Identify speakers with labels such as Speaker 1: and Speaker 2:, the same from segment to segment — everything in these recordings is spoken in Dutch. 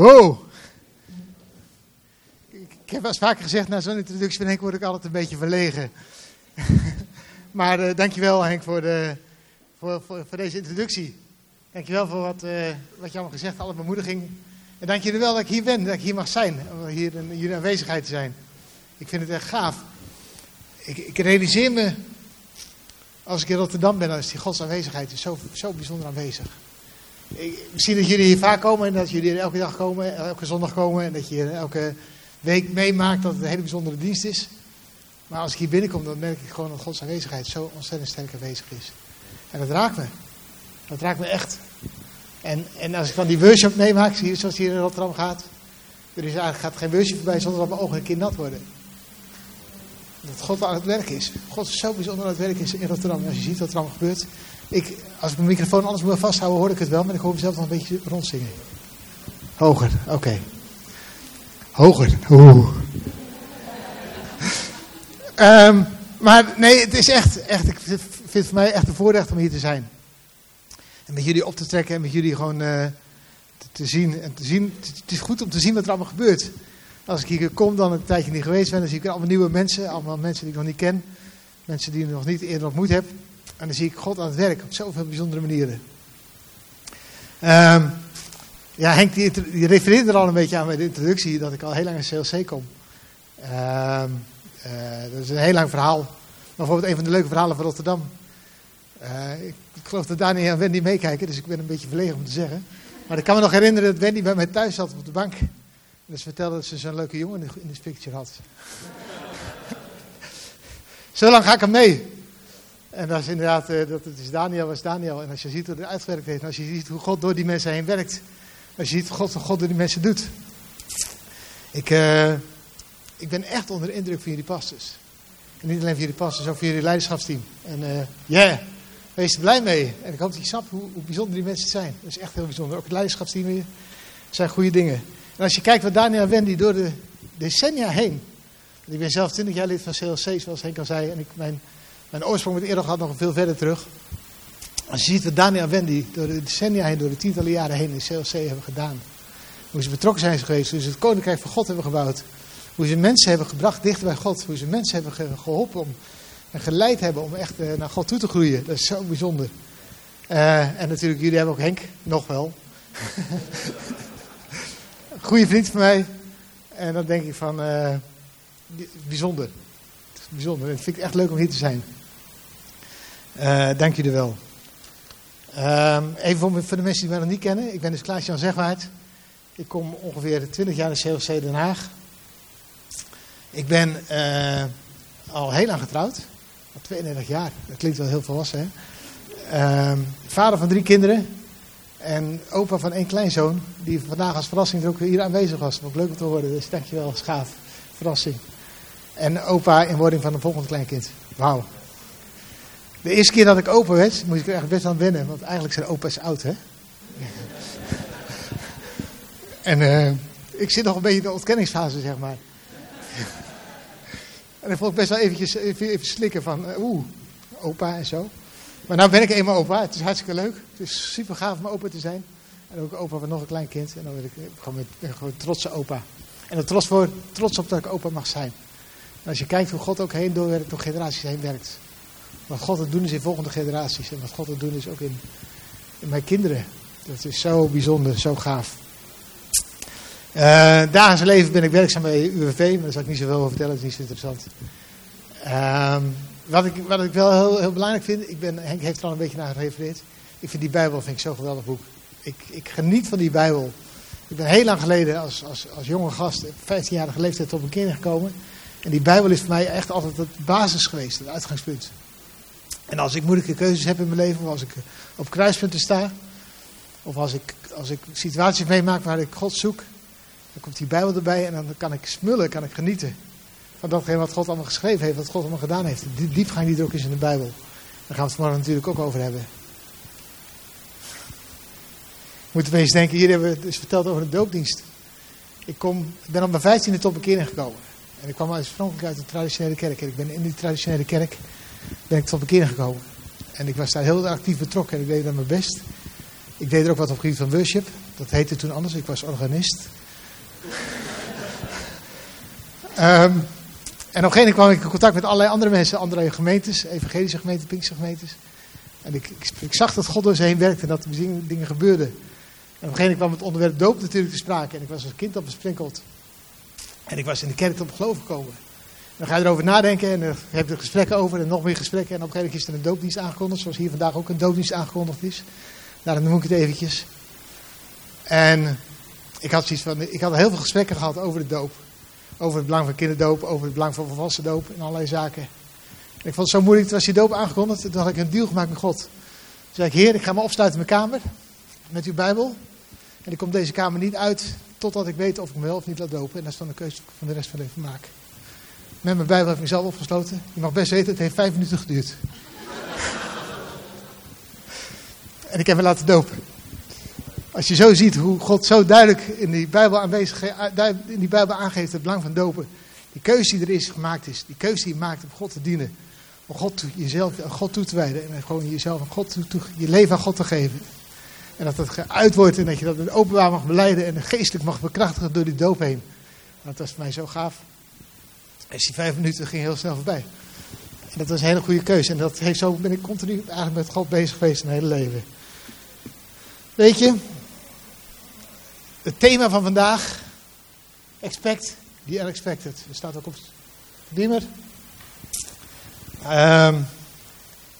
Speaker 1: Wow. Ik, heb wel vaker gezegd, na zo'n introductie van Henk word ik altijd een beetje verlegen. maar uh, dankjewel Henk voor, de, voor, voor, deze introductie. Dankjewel voor wat, uh, wat je allemaal gezegd alle bemoediging. En dank je wel dat ik hier ben, dat ik hier mag zijn, om hier in jullie aanwezigheid te zijn. Ik vind het echt gaaf. Ik, ik realiseer me, als ik in Rotterdam ben, dan is die Gods aanwezigheid zo, zo bijzonder aanwezig. Zie dat jullie hier vaak komen en dat jullie elke dag komen, elke zondag komen. En dat je elke week meemaakt dat het een hele bijzondere dienst is. Maar als ik hier binnenkom, dan merk ik gewoon dat Gods aanwezigheid zo ontzettend sterk aanwezig is. En dat raakt me. Dat raakt me echt. En, en als ik dan die worship meemaak, zie zoals hier in Rotterdam gaat. Er is eigenlijk gaat geen worship voorbij zonder dat mijn ogen een keer nat worden. Dat God aan het werk is. God is zo bijzonder aan het werk is in Rotterdam. Als je ziet wat er allemaal gebeurt. Ik, als ik mijn microfoon anders moet vasthouden, hoor ik het wel. Maar ik hoor mezelf nog een beetje rondzingen. Hoger, oké. Hoger, oeh. um, maar nee, het is echt, echt, ik vind het voor mij echt een voorrecht om hier te zijn. En met jullie op te trekken en met jullie gewoon te, te, zien. En te zien. Het is goed om te zien wat er allemaal gebeurt. Als ik hier kom, dan een tijdje niet geweest ben, dan zie ik allemaal nieuwe mensen. Allemaal mensen die ik nog niet ken. Mensen die ik nog niet eerder ontmoet heb. En dan zie ik God aan het werk op zoveel bijzondere manieren. Um, ja, Henk die, die, refereerde er al een beetje aan bij de introductie dat ik al heel lang in CLC kom. Um, uh, dat is een heel lang verhaal. Bijvoorbeeld een van de leuke verhalen van Rotterdam. Uh, ik, ik, geloof dat Daniel en Wendy meekijken, dus ik ben een beetje verlegen om te zeggen. Maar ik kan me nog herinneren dat Wendy bij mij thuis zat op de bank. En ze vertelde dat ze zo'n leuke jongen in de picture had. Zo lang ga ik hem mee. En dat is inderdaad, uh, dat het is Daniel was Daniel. En als je ziet hoe het uitgewerkt heeft, en als je ziet hoe God door die mensen heen werkt. Als je ziet wat God, God door die mensen doet. Ik, uh, ik ben echt onder de indruk van jullie pastors. En niet alleen van jullie pastors, ook van jullie leiderschapsteam. En ja, uh, yeah, wees er blij mee. En ik hoop dat je snapt hoe, hoe, bijzonder die mensen zijn. Dat is echt heel bijzonder. Ook het leiderschapsteam weer. zijn goede dingen. En als je kijkt wat Daniel en Wendy door de decennia heen. Ik ben zelf 20 jaar lid van CLC, zoals Henk al zei. En ik, mijn mijn oorsprong met Eerder gaat nog veel verder terug. Als je ziet wat Daniel en Wendy door de decennia heen, door de tientallen jaren heen in CLC hebben gedaan. Hoe ze betrokken zijn geweest, hoe ze het koninkrijk van God hebben gebouwd. Hoe ze mensen hebben gebracht dichter bij God. Hoe ze mensen hebben geholpen om, en geleid hebben om echt uh, naar God toe te groeien. Dat is zo bijzonder. Uh, en natuurlijk, jullie hebben ook Henk, nog wel. Goede vriend van mij. En dan denk ik van, uh, bijzonder. Bijzonder. Ik vind het echt leuk om hier te zijn. Uh, dank jullie wel. Uh, even voor, voor, de mensen die mij nog niet kennen. Ik ben dus Klaas-Jan Zegwaard. Ik kom ongeveer 20 jaar in CLC Den Haag. Ik ben uh, al heel lang getrouwd. Al 32 jaar. Dat klinkt wel heel volwassen, hè? Uh, vader van drie kinderen. En opa van één kleinzoon. Die vandaag als verrassing er ook hier aanwezig was. Wat leuk om te horen. Dus dankjewel, Schaaf. Verrassing. En opa in wording van een volgend kleinkind. Wauw. De eerste keer dat ik opa werd, moest ik er echt best aan wennen. Want eigenlijk zijn opa's oud, hè? en uh, ik zit nog een beetje in de ontkenningsfase, zeg maar. en dan vond ik best wel eventjes, even, slikken van, uh, oeh, opa en zo. Maar nou ben ik eenmaal opa. Het is hartstikke leuk. Het is super gaaf om opa te zijn. En ook opa van nog een klein kind. En dan ben ik gewoon, met, gewoon trotse opa. En er trots, voor, trots op dat ik opa mag zijn. Als je kijkt hoe God ook heen doorwerkt, door generaties heen werkt. Wat God het doen is in volgende generaties. En wat God het doen is ook in, mijn kinderen. Dat is zo bijzonder, zo gaaf. Uh, dagelijks leven ben ik werkzaam bij UWV, maar daar zal ik niet zoveel over vertellen, dat is niet zo interessant. Uh, wat, ik, wat ik wel heel, heel belangrijk vind, ik ben, Henk heeft er al een beetje naar gerefereerd. Ik vind die Bijbel vind ik zo'n geweldig boek. Ik, ik geniet van die Bijbel. Ik ben heel lang geleden als, als, als jonge gast, 15-jarige leeftijd, op een keer gekomen. En die Bijbel is voor mij echt altijd het basis geweest, het uitgangspunt. En als ik moeilijke keuzes heb in mijn leven, of als ik op kruispunten sta, of als ik, als ik situaties meemaak waar ik God zoek, dan komt die Bijbel erbij en dan kan ik smullen, kan ik genieten van datgene wat God allemaal geschreven heeft, wat God allemaal gedaan heeft. Die diepgang die er ook is in de Bijbel. Daar gaan we het vanmorgen natuurlijk ook over hebben. Moeten we eens denken, hier hebben we dus verteld over de doopdienst. Ik, kom, ben op mijn vijftiende tot bekering gekomen. En ik kwam oorspronkelijk uit een traditionele kerk. En ik ben in die traditionele kerk ben ik tot bekering gekomen. En ik was daar heel actief betrokken en ik deed daar mijn best. Ik deed er ook wat op gebied van worship. Dat heette toen anders, ik was organist. Ehm, en op een gegeven moment kwam ik in contact met allerlei andere mensen, andere gemeentes, evangelische gemeenten, Pinkse gemeentes. En ik, ik, zag dat God door ze heen werkte en dat er dingen, gebeurden. En op een gegeven moment kwam het onderwerp doop natuurlijk te sprake. En ik was als kind al besprenkeld. En ik was in de kerk tot geloof gekomen. Dan ga je erover nadenken en dan heb je er gesprekken over en nog meer gesprekken. En op een gegeven moment is er een doopdienst aangekondigd, zoals hier vandaag ook een doopdienst aangekondigd is. Daarom noem ik het eventjes. En ik had, zoiets van, ik had heel veel gesprekken gehad over de doop. Over het belang van kinderdoop, over het belang van volwassen doop en allerlei zaken. En ik vond het zo moeilijk, toen was die doop aangekondigd. Toen had ik een deal gemaakt met God. Toen zei ik, heer, ik ga me opsluiten in mijn kamer met uw Bijbel. En ik kom deze kamer niet uit totdat ik weet of ik me wel of niet laat dopen. En dat is dan een keuze van de rest van mijn leven maken. Met mijn Bijbel heb ik mezelf opgesloten. Je mag best weten, het heeft vijf minuten geduurd. en ik heb me laten dopen. Als je zo ziet hoe God zo duidelijk in die Bijbel, aanwezig, in die Bijbel aangeeft het belang van dopen. Die keuze die er is, gemaakt is. Die keuze die je maakt om God te dienen. Om God, jezelf aan God toe te wijden. En gewoon jezelf aan God toe, je leven aan God te geven. En dat het geuit wordt en dat je dat openbaar mag beleiden en geestelijk mag bekrachtigen door die doop heen. Dat was voor mij zo gaaf. En die vijf minuten ging heel snel voorbij. En dat was een hele goede keuze. En dat heeft zo ben ik continu eigenlijk met God bezig geweest mijn hele leven. Weet je, het thema van vandaag, expect the unexpected. Dat staat ook op dimmer. Um,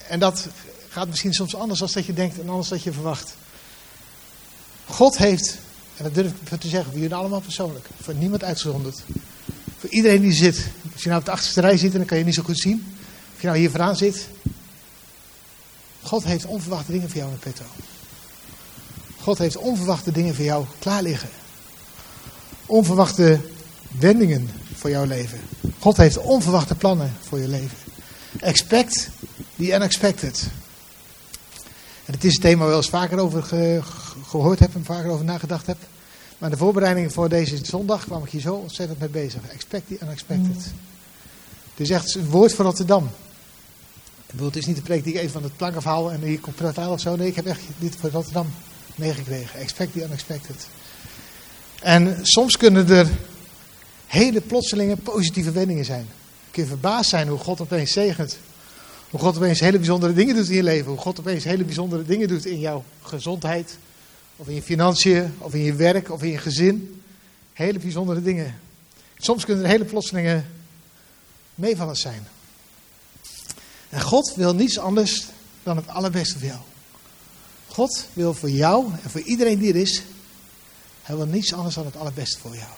Speaker 1: en dat gaat misschien soms anders dan dat je denkt en anders dan je verwacht. God heeft, en dat durf ik te zeggen, voor jullie allemaal persoonlijk, voor niemand uitgezonderd. Voor iedereen die zit. Als je nou op de achterste rij zit dan kan je niet zo goed zien. Of je nou hier vooraan zit. God heeft onverwachte dingen voor jou in petto. God heeft onverwachte dingen voor jou klaar liggen. Onverwachte wendingen voor jouw leven. God heeft onverwachte plannen voor je leven. Expect the unexpected. En het is een thema waar ik wel eens vaker over gehoord heb en vaker over nagedacht heb. Maar de voorbereiding voor deze zondag kwam ik hier zo ontzettend mee bezig. Expect the unexpected. Mm. Het is echt een woord voor Rotterdam. Ik bedoel, het is niet de preek die ik even van het plank afhaal en hier komt praten of zo. Nee, ik heb echt dit voor Rotterdam meegekregen. Expect the unexpected. En soms kunnen er hele plotselinge positieve wendingen zijn. Je kunt verbaasd zijn hoe God opeens zegent. Hoe God opeens hele bijzondere dingen doet in je leven. Hoe God opeens hele bijzondere dingen doet in jouw gezondheid. Of in je financiën, of in je werk, of in je gezin. Hele bijzondere dingen. Soms kunnen er hele plotselinge meevallers zijn. En God wil niets anders dan het allerbeste voor jou. God wil voor jou en voor iedereen die er is, hij wil niets anders dan het allerbeste voor jou.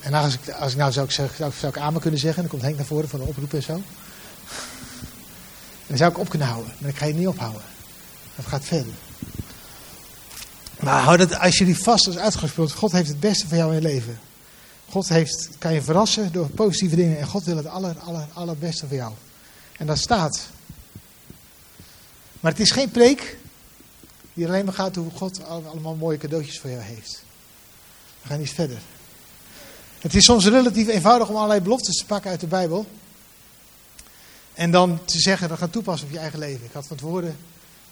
Speaker 1: En als ik, als ik nou zou, zou, zou, zou ik me kunnen zeggen, dan komt Henk naar voren van de oproep en zo. Dan zou ik op kunnen houden, maar ik ga je niet ophouden. Dat gaat verder. Maar hou dat als je die vast als uitgangspunt. God heeft het beste voor jou in je leven. God heeft, kan je verrassen door positieve dingen. En God wil het aller, aller, allerbeste voor jou. En dat staat. Maar het is geen preek die alleen maar gaat hoe God allemaal mooie cadeautjes voor jou heeft. We gaan iets verder. Het is soms relatief eenvoudig om allerlei beloftes te pakken uit de Bijbel. En dan te zeggen, dat gaan toepassen op je eigen leven. Ik had van tevoren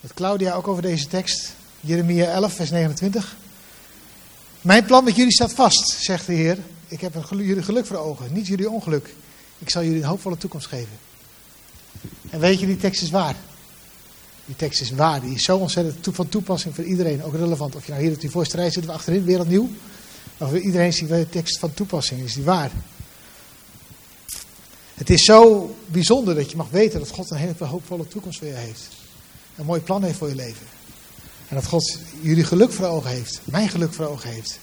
Speaker 1: met Claudia ook over deze tekst. Jeremia 11, vers 29. Mijn plan met jullie staat vast, zegt de Heer. Ik heb een jullie geluk voor ogen, niet jullie ongeluk. Ik zal jullie een hoopvolle toekomst geven. En weet je, die tekst is waar. Die tekst is waar. Die is zo ontzettend van toepassing voor iedereen. Ook relevant. Of je nou hier op die voorste rij zit of achterin, wereldnieuw. Maar voor iedereen is die tekst van toepassing. Is die waar. Het is zo bijzonder dat je mag weten dat God een hele hoopvolle toekomst voor je heeft. Een mooi plan heeft voor je leven. En dat God jullie geluk voor ogen heeft. Mijn geluk voor ogen heeft.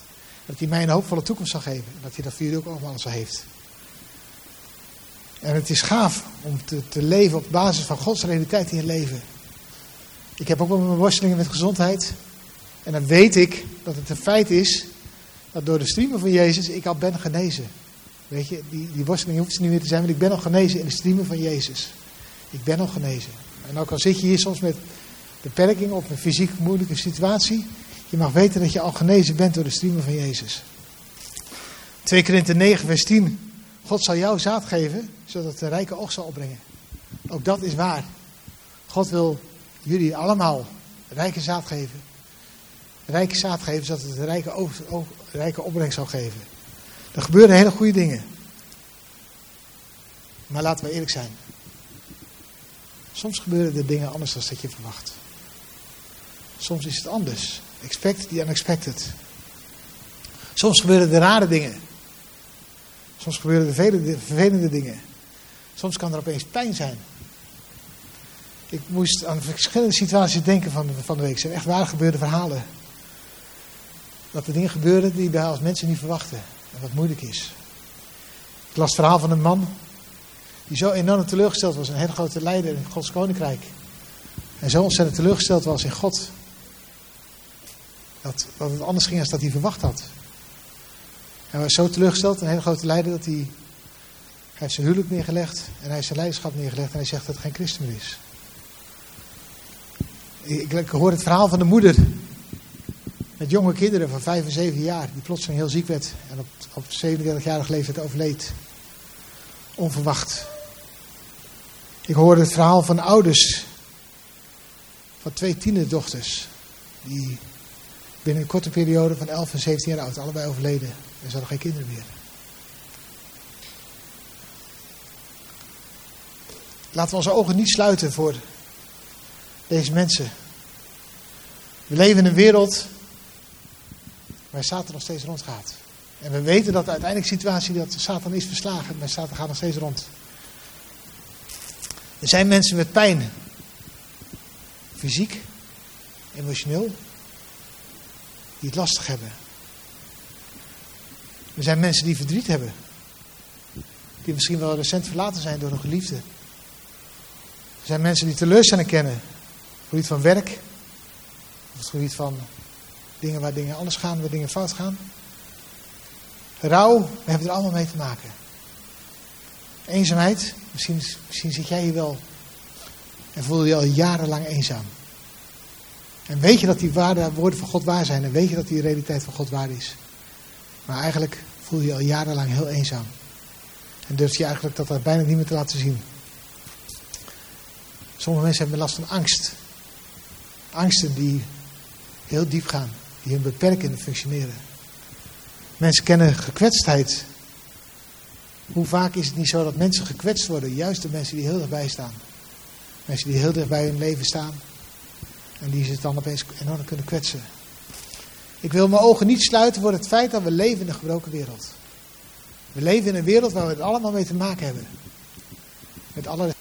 Speaker 1: Dat hij mij een hoopvolle toekomst zal geven. En dat hij dat voor jullie ook allemaal zo heeft. En het is gaaf om te, te leven op basis van Gods realiteit in je leven. Ik heb ook wel mijn worstelingen met gezondheid. En dan weet ik dat het een feit is dat door de streamen van Jezus ik al ben genezen. Weet je, die, die worsteling hoeft er niet meer te zijn, want ik ben al genezen in de streamen van Jezus. Ik ben al genezen. En ook al zit je hier soms met beperking of een fysiek moeilijke situatie, je mag weten dat je al genezen bent door de streamen van Jezus. 2 Korinther 9 vers 10. God zal jou zaad geven, zodat de rijke oogst zal opbrengen. Ook dat is waar. God wil jullie allemaal rijke zaad geven. rijke zaad geven, zodat het een rijke, over, rijke opbrengst zal geven. Er gebeuren hele goede dingen. Maar laten we eerlijk zijn. Soms gebeuren er dingen anders dan dat je verwacht. Soms is het anders. Expect the unexpected. Soms gebeuren er rare dingen. Soms gebeuren er vele vervelende dingen. Soms kan er opeens pijn zijn. Ik moest aan verschillende situaties denken van, van de week. Zijn echt waar gebeurde verhalen. Dat er dingen gebeuren die wij als mensen niet verwachten. En wat moeilijk is. Ik las het verhaal van een man. Die zo enorm teleurgesteld was. Een hele grote leider in Gods koninkrijk. En zo ontzettend teleurgesteld was in God. Dat, dat het anders ging dan dat hij verwacht had. Hij was zo teleurgesteld, een hele grote leider, dat hij, hij heeft zijn huwelijk neergelegd en hij heeft zijn leiderschap neergelegd en hij zegt dat hij geen christen meer is. Ik, ik hoor het verhaal van de moeder met jonge kinderen van 5 en 7 jaar, die plotseling heel ziek werd en op, op 37-jarige leeftijd overleed. Onverwacht. Ik hoorde het verhaal van ouders van twee tienerdochters, die binnen een korte periode van 11 en 17 jaar oud allebei overleden. En ze hadden geen kinderen meer. Laten we onze ogen niet sluiten voor deze mensen. We leven in een wereld waar Satan nog steeds rondgaat. En we weten dat de uiteindelijke situatie dat Satan is verslagen, maar Satan gaat nog steeds rond. Er zijn mensen met pijn. Fysiek, emotioneel, die het lastig hebben. Er zijn mensen die verdriet hebben. Die misschien wel recent verlaten zijn door een geliefde. Er zijn mensen die teleurstelling kennen. Op het gebied van werk. Op het gebied van dingen waar dingen anders gaan, waar dingen fout gaan. Rouw, we hebben er allemaal mee te maken. Eenzaamheid, misschien, misschien zit jij hier wel en voel je al jarenlang eenzaam. En weet je dat die waarde, woorden van God waar zijn en weet je dat die realiteit van God waar is. Maar eigenlijk voel je je al jarenlang heel eenzaam. En durf je eigenlijk dat, dat bijna niet meer te laten zien. Sommige mensen hebben last van angst. Angsten die heel diep gaan, die hun beperken in functioneren. Mensen kennen gekwetstheid. Hoe vaak is het niet zo dat mensen gekwetst worden? Juist de mensen die heel dichtbij staan. Mensen die heel dicht bij hun leven staan. En die zich dan opeens enorm kunnen kwetsen. Ik wil mijn ogen niet sluiten voor het feit dat we leven in een gebroken wereld. We leven in een wereld waar we het allemaal mee te maken hebben. Met alle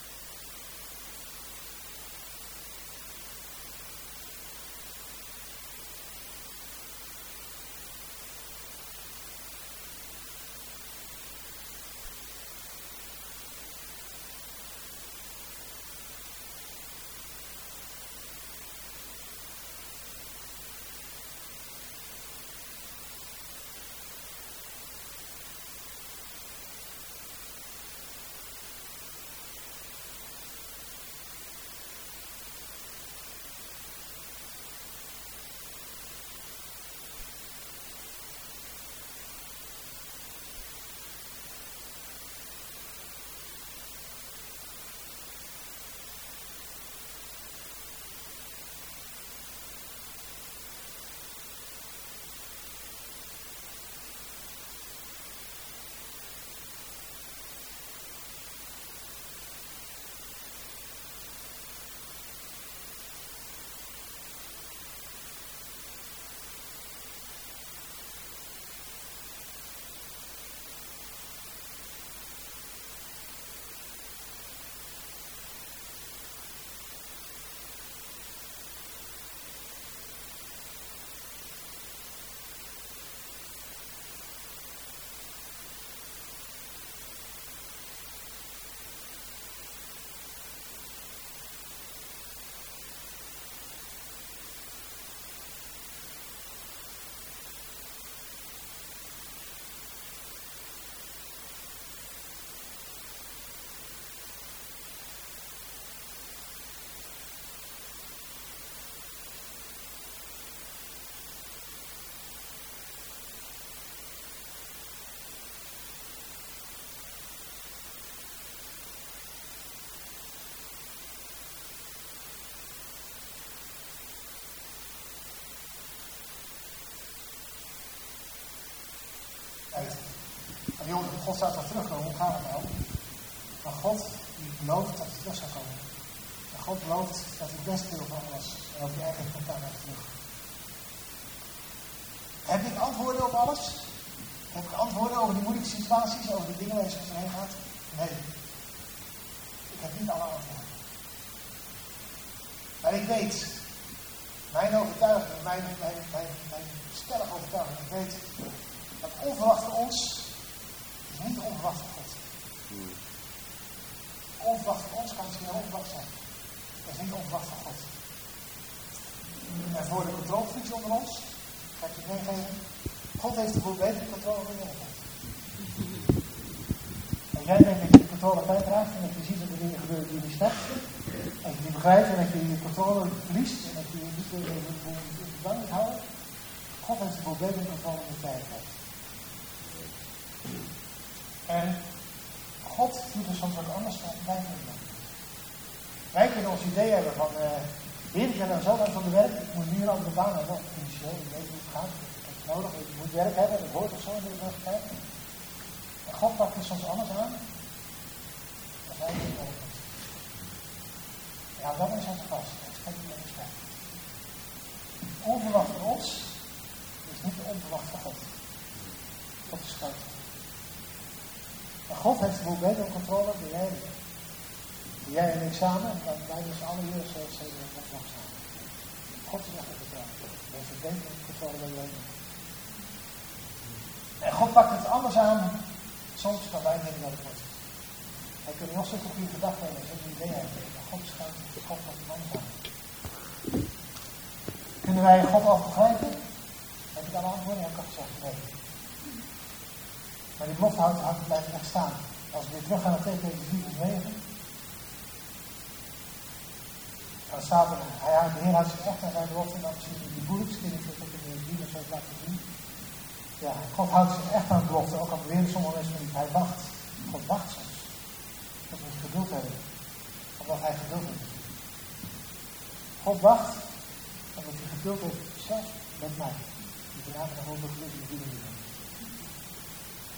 Speaker 1: God staat wel terugkomen, hoe gaat het nou? Maar God die belooft dat hij terug zou komen. En God belooft dat hij beste wil van alles. En ook je eigen komt daar terug. Heb ik antwoorden op alles? Heb ik antwoorden over die moeilijke situaties, over die dingen waar je soms heen gaat? Nee. Ik heb niet alle antwoorden. Maar ik weet, mijn overtuiging, mijn, mijn, mijn, stellige overtuiging, ik weet dat onverwacht voor ons niet onverwacht God. Onverwacht voor ons kan misschien onverwacht zijn. Dat is niet onverwacht voor God. En voor de controlefunctie onder ons, ga ik je meegeven, God heeft de boel beter controle dan jij. Als jij denkt dat je de controle kwijtraakt en dat je ziet dat er dingen gebeuren die je niet snapt, als je die begrijpt en dat je je controle verliest en dat je je niet meer in moet houden, God heeft de boel beter controle dan jij. En God doet er soms wat anders dan wij kunnen. Wij kunnen ons idee hebben van, uh, ik dan zo van de werk, ik moet nu een andere baan hebben. Financieel, ik weet hoe het gaat, ik heb het nodig, ik moet werk hebben, dat hoort of zo in de universiteit. En God pakt het soms anders aan. Dan wij niet. Ja, dat is ons vast. Respect en respect. Onverwacht voor ons is niet onverwacht voor God. God is groot. God heeft de boel onder controle dan jij niet. Jij en ik samen, en dan wij dus alle hier zoals ze dat nog samen. God is echt vertrouwen. Dat is het denken en controle bij jij En God pakt het anders aan. Soms kan wij denken dat het wordt. Hij kan nog zo'n goede gedachte hebben, zo'n idee hebben. Maar God schuilt God wat het anders aan. Kunnen wij God al begrijpen? Heb ik al antwoorden? Ja, ik had gezegd nee. Maar die belofte houdt, houdt blijft echt staan. Als we weer terug gaan naar 2 Petrus 9. Dan staat er, hij, de Heer houdt zich echt aan zijn belofte. En zie je die boelingskinderen dat ik in de dien zo laten zien. Ja, God houdt zich echt aan de belofte. Ook al beweren sommige mensen niet. Hij wacht. God wacht soms. Dat we geduld hebben. Omdat hij geduld heeft. God wacht. Omdat hij geduld heeft. Zelfs met mij.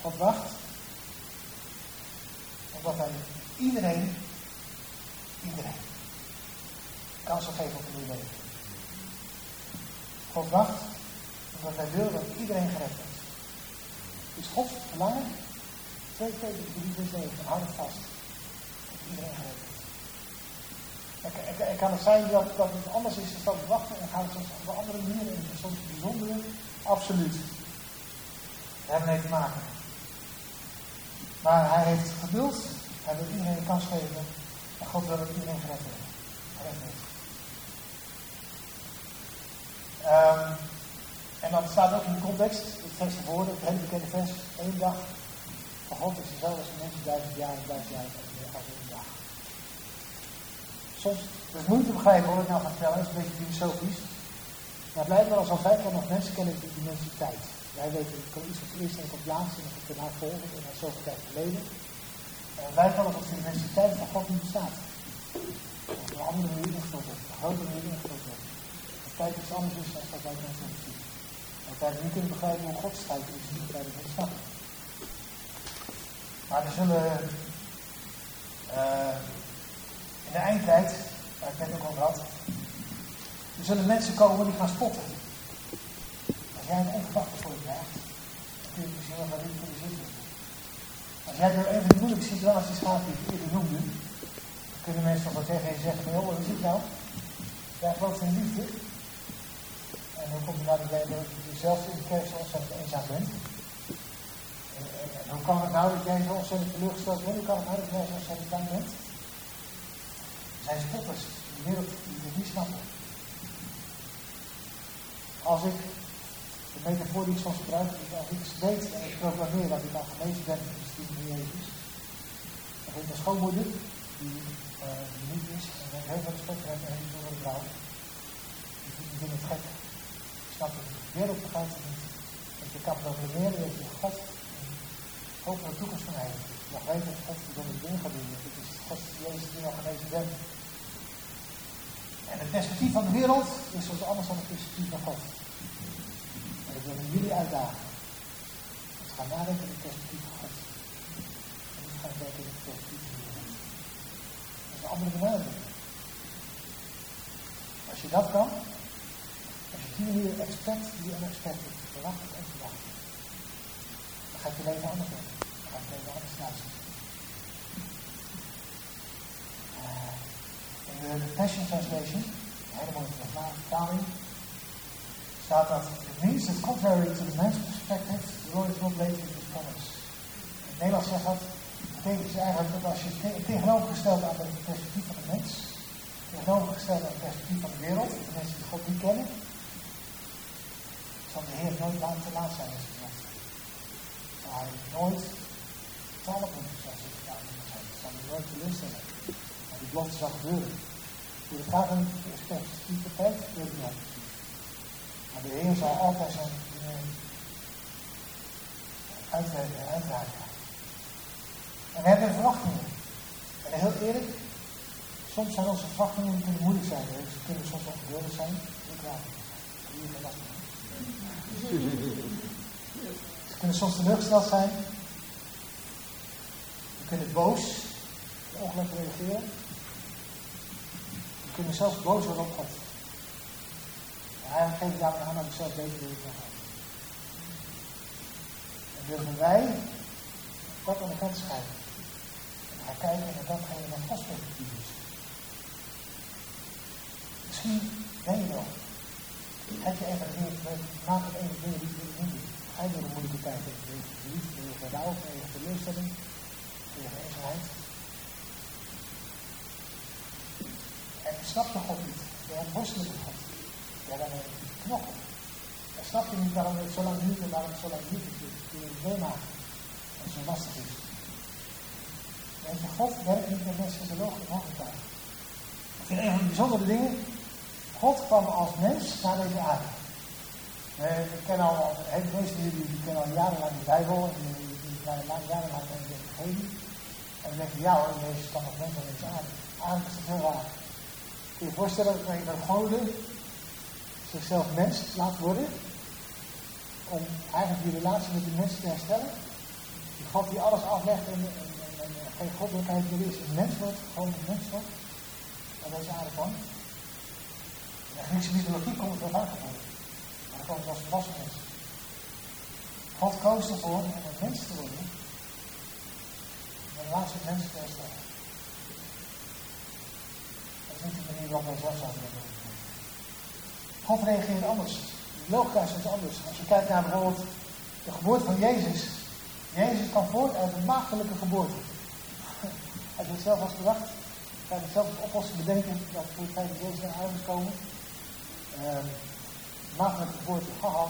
Speaker 1: God wacht. Omdat hij iedereen, iedereen, kans zal geven op een nieuw leven. God wacht. Omdat hij wil dat iedereen gered wordt. Dus God verlangen. 2 Petrus 3 vers 9. Hou het vast. Dat iedereen gered wordt. En, kan het zijn dat, dat het anders is dan we wachten en gaan we soms op een andere manier en soms bijzondere? Absoluut. Daar hebben mee te maken. Maar hij heeft geduld. Hij wil iedereen een kans geven. En God wil dat iedereen gered. Um, en dat staat ook in de context. Het vers voor het hele bekende vers. Eén dag van God is dezelfde als een mensen duizend jaar en duizend jaar als één dag. Soms, dat is moeilijk te begrijpen hoor, ik nou ga vertellen. Dat is een beetje filosofisch. Maar blijkbaar als al vijf nog mensen kennen die dimensieteit. Wij weten, het komt iets op het eerste en op het laatste en op daarna volgen en dat zoveel tijd geleden. En wij vallen dat de dimensieteit van God niet bestaat. Op een andere manier ingevuld wordt, op een grotere manier ingevuld wordt. Dat tijd iets anders is dan wat wij mensen zien. Dat wij niet kunnen begrijpen hoe Gods tijd is, niet bij de snappen. Maar er zullen uh, in de eindtijd, waar ik net ook over had, er zullen mensen komen die gaan spotten jij een onverwachte voor je krijgt, kun je misschien wel naar voor je zitten. Als jij door een van die moeilijke situaties gaat die ik eerder noemde, kunnen mensen nog wat tegen je zeggen van, joh, wat is het nou? Jij gelooft in liefde. En dan kom je naar de dat je zelf in de kerk zo ontzettend eenzaam bent. En, en, en, hoe kan het nou dat jij zo ontzettend teleurgesteld bent? Hoe kan het nou dat jij zo ontzettend bang bent? Er zijn spotters in de wereld die het niet snappen. Als ik de metafoor die ik soms gebruik is als ik weet en ik proclameer dat ik al genezen ben in de studie van Jezus. Dan ik mijn schoonmoeder, die uh, niet is, en ik heel veel respect voor en een bijzondere vrouw. Die vindt het gek. Ik snap het. De wereld begrijpt het niet. Dat je kan proclameren dat je God een hogere toekomst van heeft. Je mag weten dat God bijzondere dingen gaat doen. Dit is God Jezus die al genezen bent. En het perspectief van de wereld is zoals anders dan het perspectief van God. En ik wil jullie uitdagen. Nadenken in het perspectief van God. En niet gaan denken in het perspectief van de wereld. Dat is een andere benadering. Als je dat kan, als je op die manier expect die unexpected verwacht en verwacht, dan gaat je leven anders worden. Dan gaat je leven anders uitzien. Uh, in de Passion Translation, een hele mooie vertaling, staat dat it means that contrary to the man's perspective, the Lord is not late in his promise. In het Nederlands zegt dat, betekent dus eigenlijk dat als je het tegenovergesteld aan het perspectief van de mens, tegenovergesteld aan het perspectief van de wereld, de mensen die God niet kennen, zal de Heer nooit laat te laat zijn hij zegt. Zal hij nooit vallen moeten, zoals het daar zijn. Zal hij nooit teleurstellen. Maar die belofte zal gebeuren. Het gaat in het perspectief tijd, weet Maar de Heer zal altijd zijn dingen uitwerken en uitraken. En we hebben verwachtingen. En heel eerlijk, soms zijn onze verwachtingen kunnen moeilijk zijn. Ze kunnen soms ongeduldig zijn. Ik raak. Hier. Ze kunnen soms teleurgesteld zijn. We kunnen boos, ongelukkig reageren. We kunnen zelfs boos worden op God. Hij geeft daarmee aan ik zelf beter wil gaan. En durven wij God aan de kant schrijven. En gaan kijken naar datgene wat Gods perspectief is. Misschien ben je wel. Heb je even een maak het even je niet. Ga je door een moeilijke tijd tegen je verliefd, tegen rouw, tegen teleurstelling, tegen eenzaamheid. En snap je God niet. Je hebt God. Ja, dan heb je knokken. Dan snap je niet waarom het zo lang duurt en waarom het zo lang duurt. Kun je het meemaken. En het zo lastig is. Je, God werkt niet met mensen de hooggetuigen. Ik vind een van de bijzondere dingen. God kwam als mens naar deze aarde. We kennen al, de meeste jullie die kennen al jarenlang de Bijbel en die, die, die jarenlang in de Evangelie. En dan denk je, ja hoor, Jezus kwam als mens naar deze aarde. Eigenlijk is dat heel raar. Kun je je voorstellen dat een goden zichzelf mens laat worden. Om eigenlijk die relatie met die mensen te herstellen. Die God die alles aflegt en, en, en, en geen goddelijkheid meer is. Een mens wordt, gewoon een mens wordt. En dat is aarde van. In de Griekse mythologie komt het wel aangevoerd. Maar dan komt als volwassen mens. God koos ervoor om een mens te worden. Om een relatie met mensen te herstellen. Dat is niet de manier waarop wij zelf zouden doen. God reageert anders. De logica is anders. Als je kijkt naar bijvoorbeeld de geboorte van Jezus. Jezus kwam voort uit een maagdelijke geboorte. Hij heeft zelf als bedacht. Hij heeft zelf als oplossing bedenken dat voor het feit dat Jezus naar huis komen. Uh, maagdelijke geboorte, haha.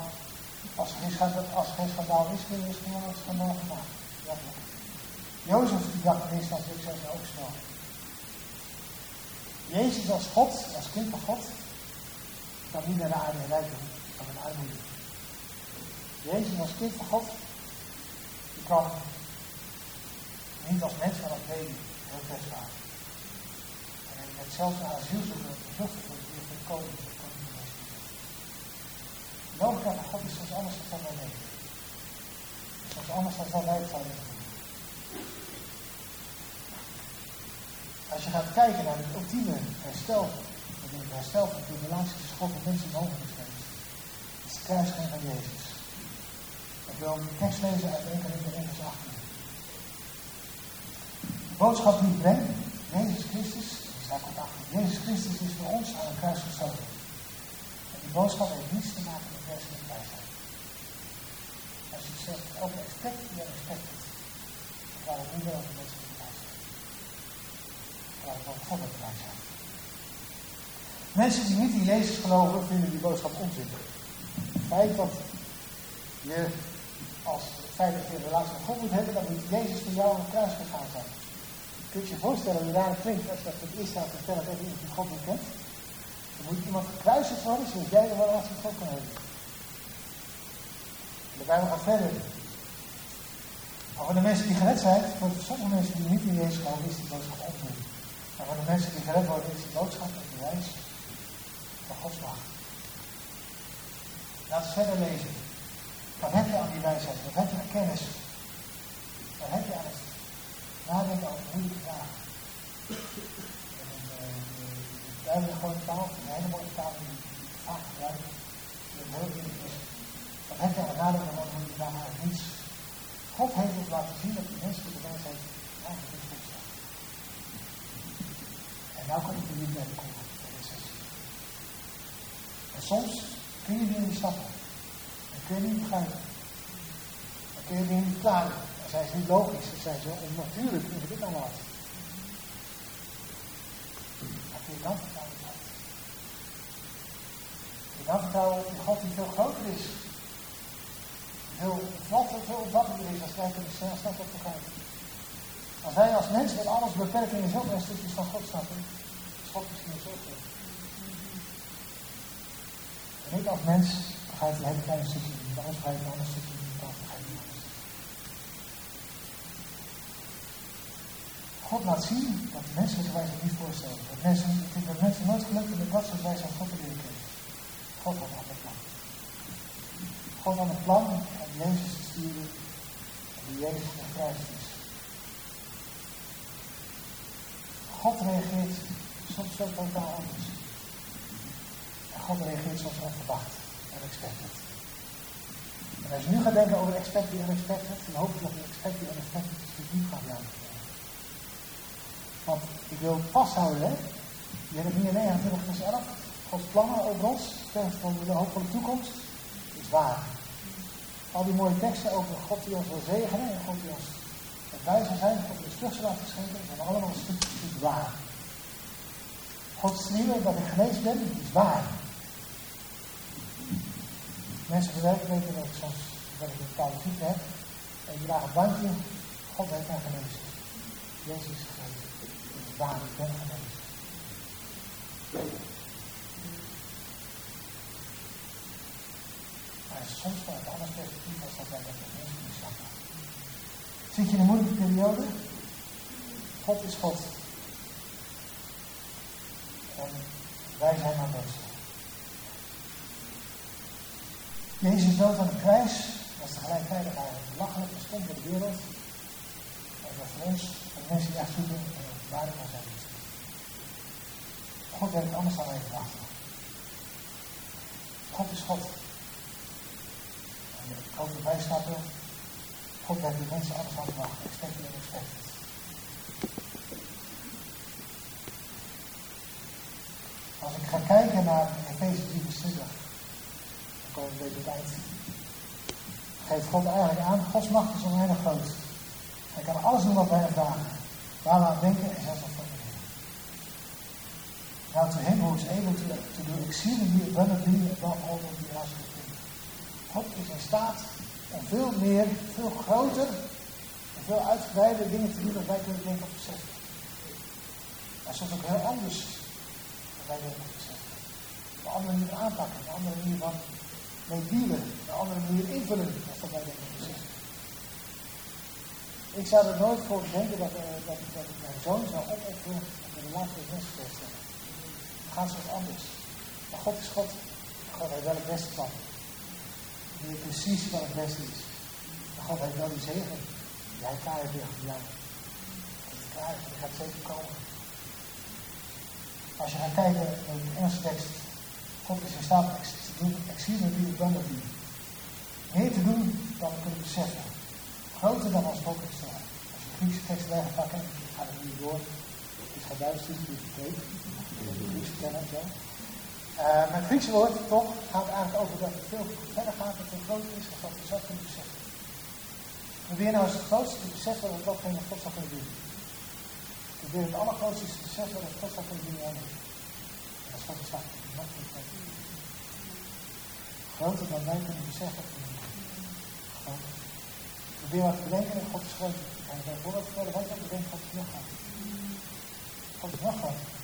Speaker 1: Als er geen, schandaal, er geen schandaal is, kun je gewoon een schandaal gemaakt. Jozef die dacht in eerste instantie, ook snel. Jezus als God, als kind van God, kan niet naar de aarde rijken van een armoede. Jezus was kind van God. Die kwam niet als mens, maar als baby heel kwetsbaar. En hij werd zelfs naar asiel zoeken, gevlucht voor de van de koning. De logica van God is soms anders dan wij denken. Soms anders dan wij het zouden doen. Als je gaat kijken naar het ultieme herstel in het herstel van de relatie tussen God en mensen mogelijk is geweest. Het is de kruisgang van Jezus. Ik wil een tekst lezen uit 1 Corinthië 1 vers 18. De boodschap die ik breng, Jezus Christus, is daar komt achter. Jezus Christus is voor ons aan een kruis gestoken. En die boodschap heeft niets te maken met menselijke wijsheid. Als je zegt, ook expect, je expect het. Dan gaat het niet meer over menselijke wijsheid. Dan gaat het over goddelijke wijsheid. Mensen die niet in Jezus geloven, vinden die boodschap onzin. Het feit dat je als feit dat je een relatie met God moet hebben, dan moet Jezus voor jou aan het kruis gegaan zijn. Kun je je voorstellen hoe raar het klinkt als je dat voor het eerst staat vertellen tegen iemand die God niet kent? Dan moet iemand gekruisigd worden zodat jij een relatie met God kan hebben. De Bijbel gaat verder. Maar voor de mensen die gered zijn, voor sommige mensen die niet in Jezus geloven, is die boodschap onzin. Maar voor de mensen die gered worden, is die boodschap een bewijs van Gods macht. Laten we verder lezen. Wat heb je aan die wijsheid? Wat heb je
Speaker 2: kennis. Dan heb je aan het nadenken over moeilijke vragen. En uh, de grote taal, een hele mooie taal die vaak gebruikt, die heel moeilijk is. Dan heb je aan het nadenken over moeilijke niets. God heeft ons laten zien dat die menselijke mensheid eigenlijk niet goed staat. En nou kom ik er niet bij de sessie. En soms kun je die niet stappen. Dan kun je niet begrijpen. Dan kun je die niet plaatsen. Dan zijn ze niet logisch. Dan zijn ze onnatuurlijk. Hoe dit nou wat? Maar kun je dan vertrouwen op God. Kun je dan vertrouwen op die God die veel groter is. Veel vlotter, veel omvattender is als wij kunnen snel op begrijpen. Als wij als mensen met alles beperkingen zo een stukjes van God snappen, is God misschien zo groot. Ik als mens begrijp een hele kleine stukje niet, anders begrijp ik een ander stukje niet, dan begrijp ander stukje. God laat zien dat menselijke wijze niet voorstellen. Dat mensen, dat mensen nooit gelukt met dat soort wijze aan God te leren kennen. God had een plan. God had een plan om Jezus te sturen en die Jezus gevrijdigd is. God reageert soms zo totaal anders. God reageert soms onverwacht en expected. En als je nu gaat denken over expected en expected, dan hoop ik dat de expected en expected dus niet gaat blijven. Want ik wil vasthouden. Jeremia 29 vers 11. Gods plannen over ons, van de hoop van de toekomst, is waar. Al die mooie teksten over God die ons wil zegenen en God die ons wijzer zijn, God die ons terug zal laten schenken, zijn allemaal een stuk waar. Gods nieuwe dat ik genezen ben, is waar. Mensen verwerken weten dat ik soms dat ik een ziekte heb. En ik draag een bandje. God heeft mij genezen. Jezus is genezen. Waar, ik ben genezen. Maar soms van het andere perspectief als dat wij dat met mensen niet snappen. Zit je in een moeilijke periode? God is God. En wij zijn maar mensen. Jezus dood aan de kruis was tegelijkertijd eigenlijk belachelijk en stond voor de wereld. En dat voor ons, voor mensen die echt zoeken, een waarde van zijn liefde. God werkt anders dan wij verwachten. God is God. En ik dat wij snappen, God werkt de mensen anders dan verwachten. Expected en expected. Als ik ga kijken naar Efeze 3 vers 20, dan komen we eind. Geeft God eigenlijk aan, Gods macht is oneindig groot. Hij kan alles doen wat wij hem vragen. Waar we aan denken en zelfs wat formuleren. Now to him who is able to, to do exceedingly abundantly above all that we ask or think. God is in staat om veel meer, veel groter en veel uitgebreider dingen te doen dan wij kunnen denken of beseffen. En soms ook heel anders dan wij denken of beseffen. Op een andere manier aanpakken, op een andere manier van mee dealen, een andere manier invullen dan dat wij denken. Ik zou er nooit voor denken dat, uh, dat, dat ik mijn zoon zou opofferen om de relatie met mensen te stellen. Het gaat anders. Maar God is God. God heeft wel het beste plan. Die weet precies wat het beste is. Maar God heeft wel die zegen. Jij klaar hebt tegen jou. Het klaar, gaat zeker komen. Als je gaat kijken naar de Engelse tekst, God is in staat te doen, exceedingly abundantly. Meer te doen dan we kunnen beseffen. Groter dan ons mogelijk stellen. Als je Griekse tekst gaat pakken, ik ga er niet door. Het is geen Duits, het is niet De Griekse kennen zo. Uh, maar het Griekse woord toch gaat eigenlijk over dat het veel verder gaat, dat het groter is dan we zelf kunnen beseffen. Probeer nou eens het grootste te beseffen wat datgene God zal kunnen doen. Probeer het allergrootste te beseffen wat God zal kunnen doen En dat is wat het staat. Groter dan wij kunnen beseffen. Groter. Probeer wat te bedenken en God is groot. En voorbeeld vertellen, wij kunnen bedenken God nog groter.